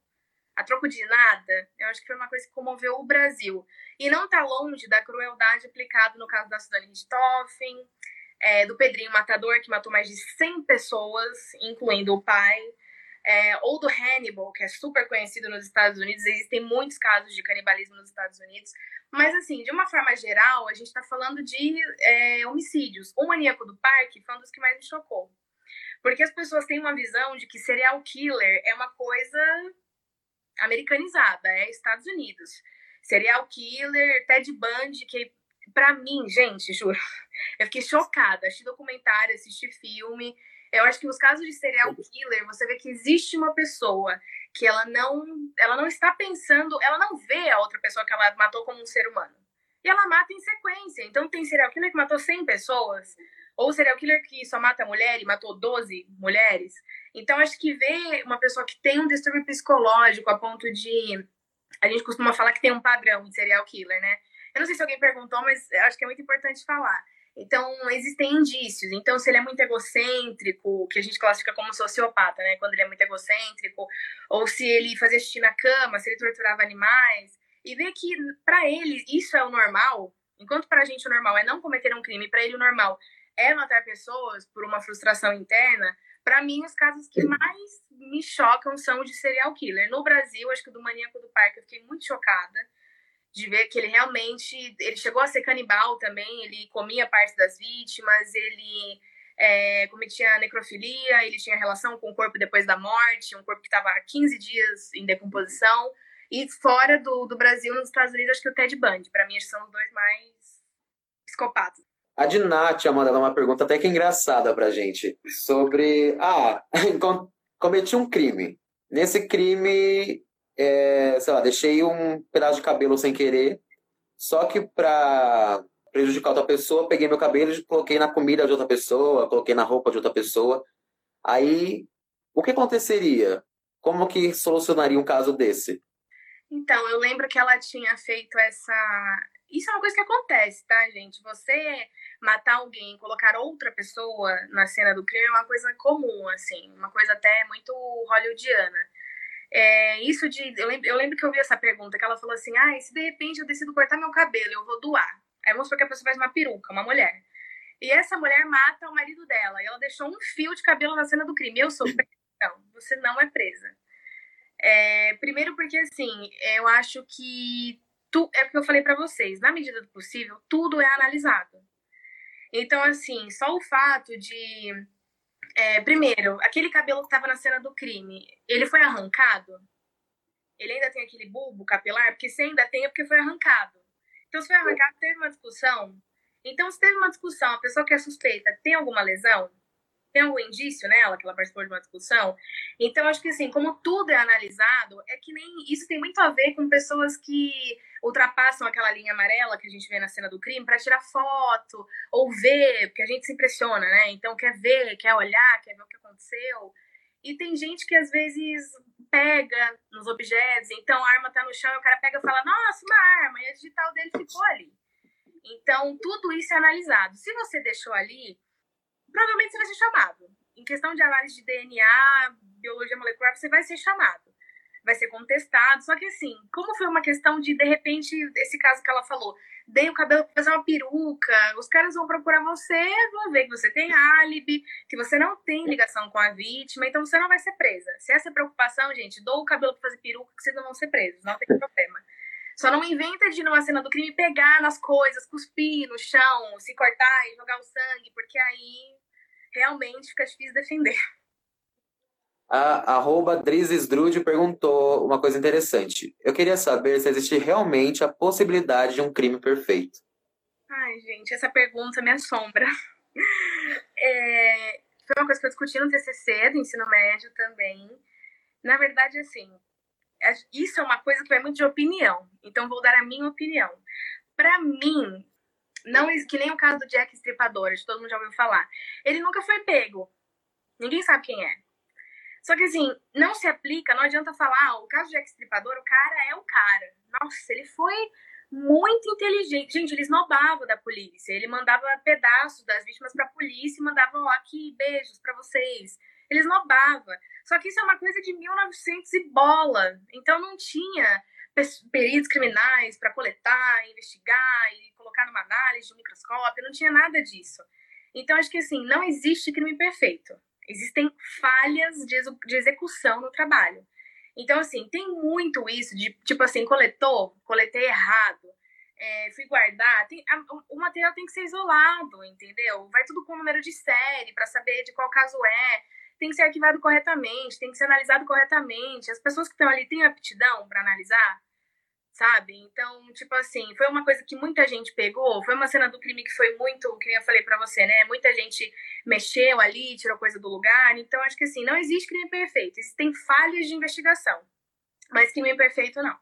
a troco de nada, eu acho que foi uma coisa que comoveu o Brasil. E não está longe da crueldade aplicada no caso da Sudane Richthofen, é, do Pedrinho Matador, que matou mais de 100 pessoas, incluindo o pai, é, ou do Hannibal, que é super conhecido nos Estados Unidos. Existem muitos casos de canibalismo nos Estados Unidos. Mas, assim, de uma forma geral, a gente está falando de é, homicídios. O Maníaco do Parque foi um dos que mais me chocou. Porque as pessoas têm uma visão de que serial killer é uma coisa americanizada, é Estados Unidos. Serial killer, Ted Bundy, que para mim, gente, juro, eu fiquei chocada. Assisti documentário, assisti filme. Eu acho que os casos de serial killer, você vê que existe uma pessoa que ela não, ela não está pensando, ela não vê a outra pessoa que ela matou como um ser humano. E ela mata em sequência. Então tem serial killer que matou 100 pessoas, ou serial killer que só mata mulher e matou 12 mulheres. Então, acho que ver uma pessoa que tem um distúrbio psicológico a ponto de. A gente costuma falar que tem um padrão de serial killer, né? Eu não sei se alguém perguntou, mas acho que é muito importante falar. Então, existem indícios. Então, se ele é muito egocêntrico, que a gente classifica como sociopata, né? Quando ele é muito egocêntrico, ou se ele fazia xixi na cama, se ele torturava animais, e ver que para ele isso é o normal, enquanto para a gente o normal é não cometer um crime, para ele o normal é matar pessoas por uma frustração interna, para mim os casos que mais me chocam são de serial killer. No Brasil, acho que o do maníaco do parque eu fiquei muito chocada de ver que ele realmente ele chegou a ser canibal também, ele comia parte das vítimas, ele é, cometia necrofilia, ele tinha relação com o corpo depois da morte, um corpo que estava há 15 dias em decomposição. E fora do, do Brasil, nos Estados Unidos, acho que o Ted Bundy. Para mim, são os dois mais psicopatas A Diná tinha mandado uma pergunta até que engraçada pra gente. Sobre. Ah, cometi um crime. Nesse crime, é, sei lá, deixei um pedaço de cabelo sem querer. Só que pra prejudicar outra pessoa, peguei meu cabelo e coloquei na comida de outra pessoa, coloquei na roupa de outra pessoa. Aí, o que aconteceria? Como que solucionaria um caso desse? Então, eu lembro que ela tinha feito essa. Isso é uma coisa que acontece, tá, gente? Você matar alguém, colocar outra pessoa na cena do crime é uma coisa comum, assim, uma coisa até muito hollywoodiana. É, isso de. Eu lembro, eu lembro que eu vi essa pergunta, que ela falou assim: ah, se de repente eu decido cortar meu cabelo, eu vou doar. Aí vamos supor que a pessoa faz uma peruca, uma mulher. E essa mulher mata o marido dela. E ela deixou um fio de cabelo na cena do crime. Eu sou presa. Não, você não é presa. É, primeiro porque, assim, eu acho que... Tu, é o que eu falei para vocês. Na medida do possível, tudo é analisado. Então, assim, só o fato de... É, primeiro, aquele cabelo que estava na cena do crime, ele foi arrancado? Ele ainda tem aquele bulbo capilar? Porque se ainda tem, é porque foi arrancado. Então, se foi arrancado, teve uma discussão. Então, se teve uma discussão, a pessoa que é suspeita tem alguma lesão? Tem algum indício nela que ela participou de uma discussão. Então, acho que assim, como tudo é analisado, é que nem isso tem muito a ver com pessoas que ultrapassam aquela linha amarela que a gente vê na cena do crime para tirar foto ou ver, porque a gente se impressiona, né? Então quer ver, quer olhar, quer ver o que aconteceu. E tem gente que às vezes pega nos objetos, então a arma tá no chão o cara pega e fala: "Nossa, uma arma", e a digital dele ficou ali. Então, tudo isso é analisado. Se você deixou ali, provavelmente você vai ser chamado. Em questão de análise de DNA, biologia molecular, você vai ser chamado. Vai ser contestado. Só que assim, como foi uma questão de, de repente, esse caso que ela falou, dei o cabelo pra fazer uma peruca, os caras vão procurar você, vão ver que você tem álibi, que você não tem ligação com a vítima, então você não vai ser presa. Se essa é preocupação, gente, dou o cabelo pra fazer peruca que vocês não vão ser presos, não tem problema. Só não inventa de numa cena do crime pegar nas coisas, cuspir no chão, se cortar e jogar o sangue, porque aí realmente fica difícil defender. A arroba Drizesdrude perguntou uma coisa interessante. Eu queria saber se existe realmente a possibilidade de um crime perfeito. Ai, gente, essa pergunta me assombra. É, foi uma coisa que eu discuti no TCC do ensino médio também. Na verdade, assim, isso é uma coisa que vai muito de opinião. Então, vou dar a minha opinião. Para mim, não, que nem o caso do Jack Stripador, que todo mundo já ouviu falar. Ele nunca foi pego. Ninguém sabe quem é. Só que assim, não se aplica, não adianta falar, ah, o caso do Jack Stripador, o cara é o cara. Nossa, ele foi muito inteligente. Gente, ele esnobava da polícia. Ele mandava pedaços das vítimas pra polícia e mandava, ó, aqui, beijos para vocês. Ele esnobava. Só que isso é uma coisa de 1900 e bola. Então não tinha peritos criminais para coletar, investigar e colocar numa análise de um microscópio, não tinha nada disso. Então, acho que assim, não existe crime perfeito. Existem falhas de, de execução no trabalho. Então, assim, tem muito isso de, tipo assim, coletou, coletei errado, é, fui guardar. Tem, a, o material tem que ser isolado, entendeu? Vai tudo com número de série para saber de qual caso é. Tem que ser arquivado corretamente, tem que ser analisado corretamente. As pessoas que estão ali têm aptidão para analisar? Sabe? Então, tipo assim, foi uma coisa que muita gente pegou, foi uma cena do crime que foi muito, que eu falei para você, né? Muita gente mexeu ali, tirou coisa do lugar. Então, acho que assim, não existe crime perfeito, existem falhas de investigação. Mas crime perfeito não.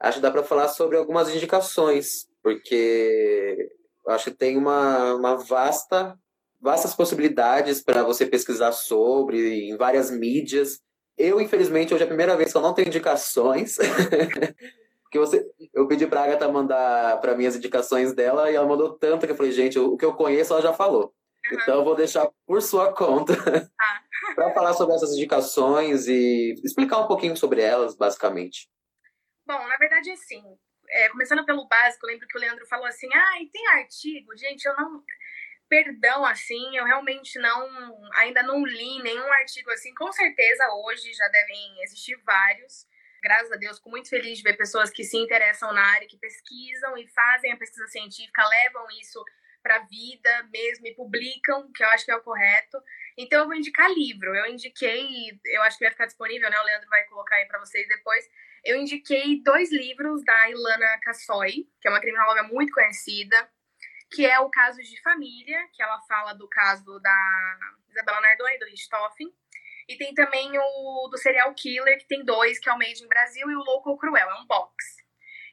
Acho que dá para falar sobre algumas indicações, porque acho que tem uma, uma vasta vastas possibilidades para você pesquisar sobre em várias mídias. Eu, infelizmente, hoje é a primeira vez que eu não tenho indicações. Porque você, eu pedi pra Agatha mandar para mim as indicações dela e ela mandou tanto que eu falei, gente, o que eu conheço ela já falou. Uhum. Então eu vou deixar por sua conta ah. para falar sobre essas indicações e explicar um pouquinho sobre elas, basicamente. Bom, na verdade, assim, é, começando pelo básico, eu lembro que o Leandro falou assim, ah, e tem artigo, gente, eu não. Perdão, assim, eu realmente não. Ainda não li nenhum artigo assim. Com certeza hoje já devem existir vários graças a Deus, fico muito feliz de ver pessoas que se interessam na área, que pesquisam e fazem a pesquisa científica, levam isso para a vida mesmo e publicam, que eu acho que é o correto. Então eu vou indicar livro. Eu indiquei, eu acho que vai ficar disponível, né? O Leandro vai colocar aí para vocês depois. Eu indiquei dois livros da Ilana Cassoy, que é uma criminóloga muito conhecida, que é o caso de família, que ela fala do caso da Isabela Nardoni, do Richthofen. E tem também o do Serial Killer, que tem dois, que é o Made in Brasil e o Louco ou Cruel, é um box.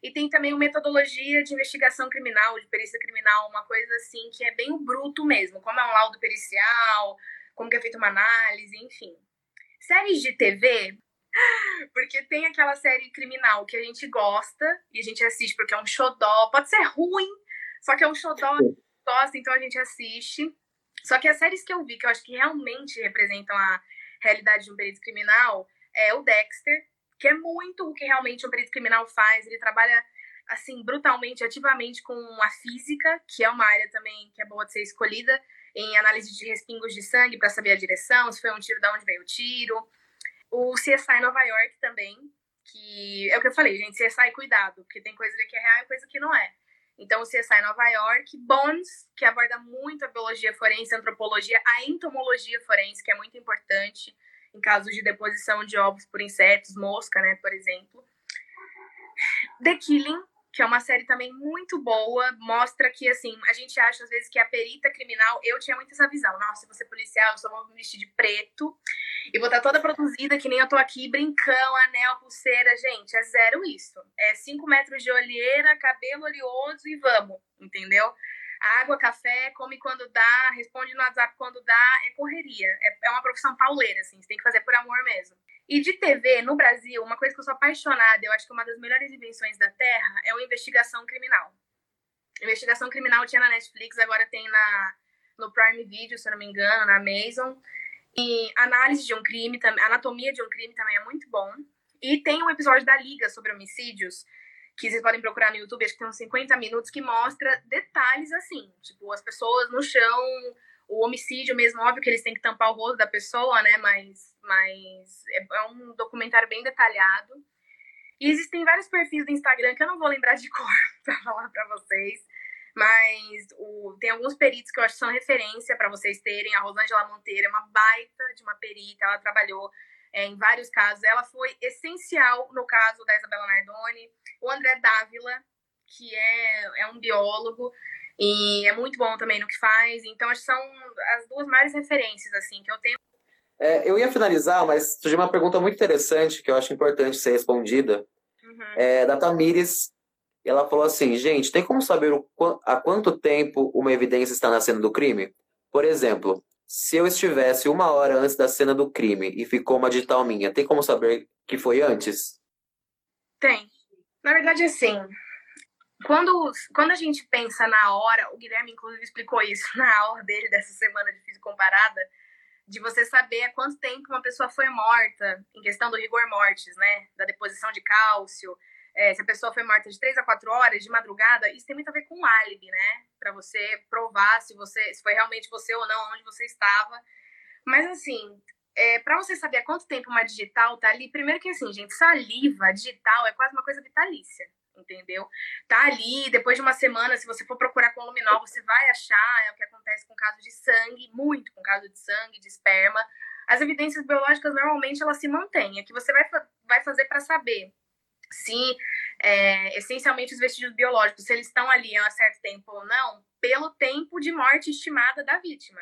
E tem também o Metodologia de Investigação Criminal, de Perícia Criminal, uma coisa assim que é bem o bruto mesmo, como é um laudo pericial, como que é feita uma análise, enfim. Séries de TV, porque tem aquela série criminal que a gente gosta e a gente assiste porque é um xodó, pode ser ruim, só que é um xodó, gosta, então a gente assiste. Só que as séries que eu vi, que eu acho que realmente representam a realidade de um perito criminal, é o Dexter, que é muito o que realmente um perito criminal faz. Ele trabalha, assim, brutalmente, ativamente com a física, que é uma área também que é boa de ser escolhida, em análise de respingos de sangue para saber a direção, se foi um tiro, de onde veio o tiro. O CSI Nova York também, que é o que eu falei, gente, CSI cuidado, porque tem coisa que é real e coisa que não é. Então, o CSI Nova York, Bones, que aborda muito a biologia forense, a antropologia, a entomologia forense, que é muito importante em casos de deposição de ovos por insetos, mosca, né, por exemplo. The Killing, que é uma série também muito boa, mostra que, assim, a gente acha às vezes que a perita criminal, eu tinha muito essa visão, nossa, se você policial, eu só vou me vestir de preto e vou estar toda produzida, que nem eu tô aqui, brincão, anel, pulseira, gente, é zero isso. É cinco metros de olheira, cabelo oleoso e vamos, entendeu? Água, café, come quando dá, responde no WhatsApp quando dá, é correria. É, é uma profissão pauleira, assim, você tem que fazer por amor mesmo. E de TV, no Brasil, uma coisa que eu sou apaixonada, eu acho que uma das melhores invenções da Terra é o investigação criminal. Investigação criminal tinha na Netflix, agora tem na, no Prime Video, se eu não me engano, na Amazon. E análise de um crime, anatomia de um crime também é muito bom. E tem um episódio da Liga sobre homicídios, que vocês podem procurar no YouTube, acho que tem uns 50 minutos, que mostra detalhes assim, tipo, as pessoas no chão, o homicídio mesmo, óbvio que eles têm que tampar o rosto da pessoa, né, mas, mas é, é um documentário bem detalhado. E existem vários perfis do Instagram que eu não vou lembrar de cor para falar para vocês, mas o, tem alguns peritos que eu acho que são referência para vocês terem. A Rosângela Monteiro é uma baita de uma perita, ela trabalhou é, em vários casos. Ela foi essencial no caso da Isabela Nardoni. O André Dávila, que é, é um biólogo e é muito bom também no que faz. Então, acho que são as duas maiores referências assim que eu tenho. É, eu ia finalizar, mas surgiu uma pergunta muito interessante que eu acho importante ser respondida. Uhum. É, da Tamires. Ela falou assim: gente, tem como saber o, há quanto tempo uma evidência está na cena do crime? Por exemplo, se eu estivesse uma hora antes da cena do crime e ficou uma digital minha, tem como saber que foi antes? Tem. Na verdade, assim, quando, quando a gente pensa na hora, o Guilherme, inclusive, explicou isso na aula dele dessa semana de física comparada, de você saber há quanto tempo uma pessoa foi morta, em questão do rigor mortis, né? Da deposição de cálcio, é, se a pessoa foi morta de três a quatro horas de madrugada, isso tem muito a ver com o álibi, né? Para você provar se você se foi realmente você ou não, onde você estava. Mas assim, é, para você saber há quanto tempo uma digital tá ali, primeiro que assim, gente, saliva digital é quase uma coisa vitalícia, entendeu? Tá ali, depois de uma semana, se você for procurar com luminol, você vai achar, é o que acontece com caso de sangue, muito com caso de sangue, de esperma. As evidências biológicas normalmente elas se mantêm. É que você vai, vai fazer para saber se é, essencialmente os vestígios biológicos, se eles estão ali há um certo tempo ou não, pelo tempo de morte estimada da vítima.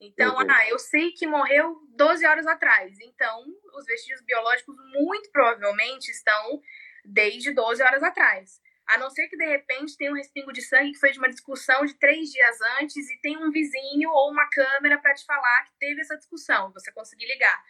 Então, uhum. ah, eu sei que morreu 12 horas atrás. Então, os vestígios biológicos muito provavelmente estão desde 12 horas atrás. A não ser que de repente tenha um respingo de sangue que foi de uma discussão de três dias antes e tem um vizinho ou uma câmera para te falar que teve essa discussão, você conseguir ligar.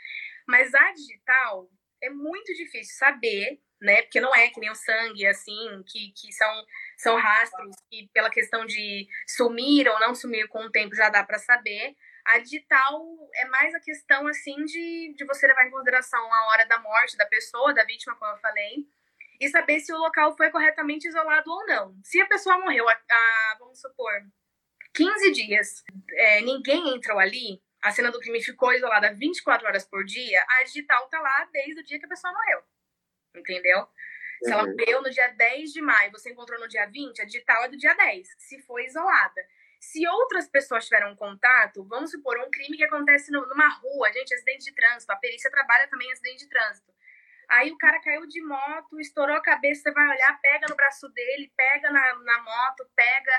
Mas a digital é muito difícil saber né? Porque não é que nem o sangue, assim, que, que são, são rastros que, pela questão de sumir ou não sumir com o tempo, já dá para saber. A digital é mais a questão, assim, de, de você levar em consideração a hora da morte da pessoa, da vítima, como eu falei, e saber se o local foi corretamente isolado ou não. Se a pessoa morreu, a, a vamos supor, 15 dias, é, ninguém entrou ali, a cena do crime ficou isolada 24 horas por dia, a digital tá lá desde o dia que a pessoa morreu entendeu? Se ela morreu no dia 10 de maio, você encontrou no dia 20, a digital é do dia 10, se foi isolada. Se outras pessoas tiveram contato, vamos supor um crime que acontece numa rua, gente, acidente de trânsito, a perícia trabalha também em acidente de trânsito. Aí o cara caiu de moto, estourou a cabeça, você vai olhar, pega no braço dele, pega na, na moto, pega.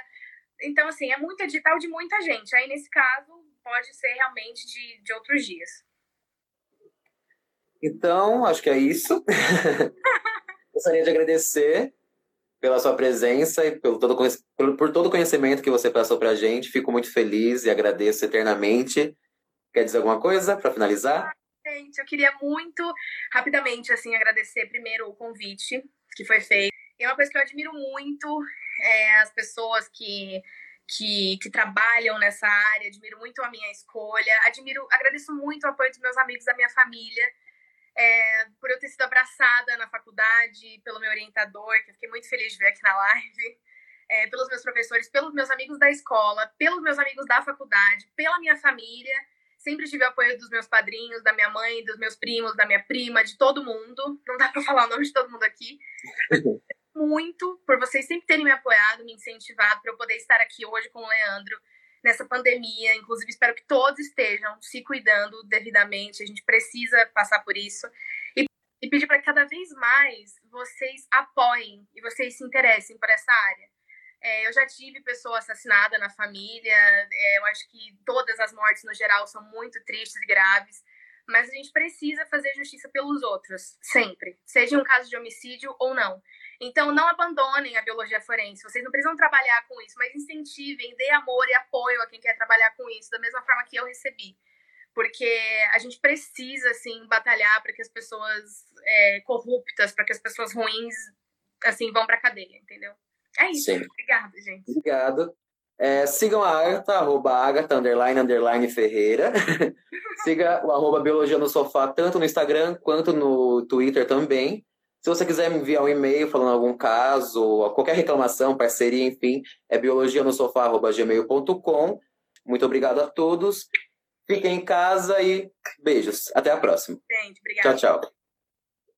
então, assim, é muito edital de muita gente. Aí, nesse caso, pode ser realmente de, de outros dias. Então, acho que é isso. Gostaria de agradecer pela sua presença e pelo todo, por, por todo o conhecimento que você passou para a gente. Fico muito feliz e agradeço eternamente. Quer dizer alguma coisa para finalizar? Gente, eu queria muito, rapidamente, assim, agradecer primeiro o convite que foi feito. E uma coisa que eu admiro muito é as pessoas que, que, que trabalham nessa área, admiro muito a minha escolha, admiro, agradeço muito o apoio dos meus amigos, da minha família é, por eu ter sido abraçada na faculdade pelo meu orientador, que eu fiquei muito feliz de ver aqui na live, é, pelos meus professores, pelos meus amigos da escola, pelos meus amigos da faculdade, pela minha família. Sempre tive apoio dos meus padrinhos, da minha mãe, dos meus primos, da minha prima, de todo mundo. Não dá para falar o nome de todo mundo aqui. muito por vocês sempre terem me apoiado, me incentivado para eu poder estar aqui hoje com o Leandro nessa pandemia. Inclusive, espero que todos estejam se cuidando devidamente. A gente precisa passar por isso. E, e pedir para que cada vez mais vocês apoiem e vocês se interessem por essa área. É, eu já tive pessoa assassinada na família. É, eu acho que todas as mortes, no geral, são muito tristes e graves. Mas a gente precisa fazer justiça pelos outros, sempre. Seja um caso de homicídio ou não. Então, não abandonem a biologia forense. Vocês não precisam trabalhar com isso, mas incentivem, dê amor e apoio a quem quer trabalhar com isso, da mesma forma que eu recebi. Porque a gente precisa, assim, batalhar para que as pessoas é, corruptas, para que as pessoas ruins, assim, vão para cadeia, entendeu? É isso. Sim. Obrigada, gente. Obrigado. É, sigam a Agatha, arroba Agatha, underline, underline Ferreira. Siga o arroba Biologia no Sofá, tanto no Instagram quanto no Twitter também. Se você quiser me enviar um e-mail falando algum caso, qualquer reclamação, parceria, enfim, é biologianosofá.gmail.com. Muito obrigado a todos. Fiquem em casa e beijos. Até a próxima. Gente, obrigada. Tchau, tchau.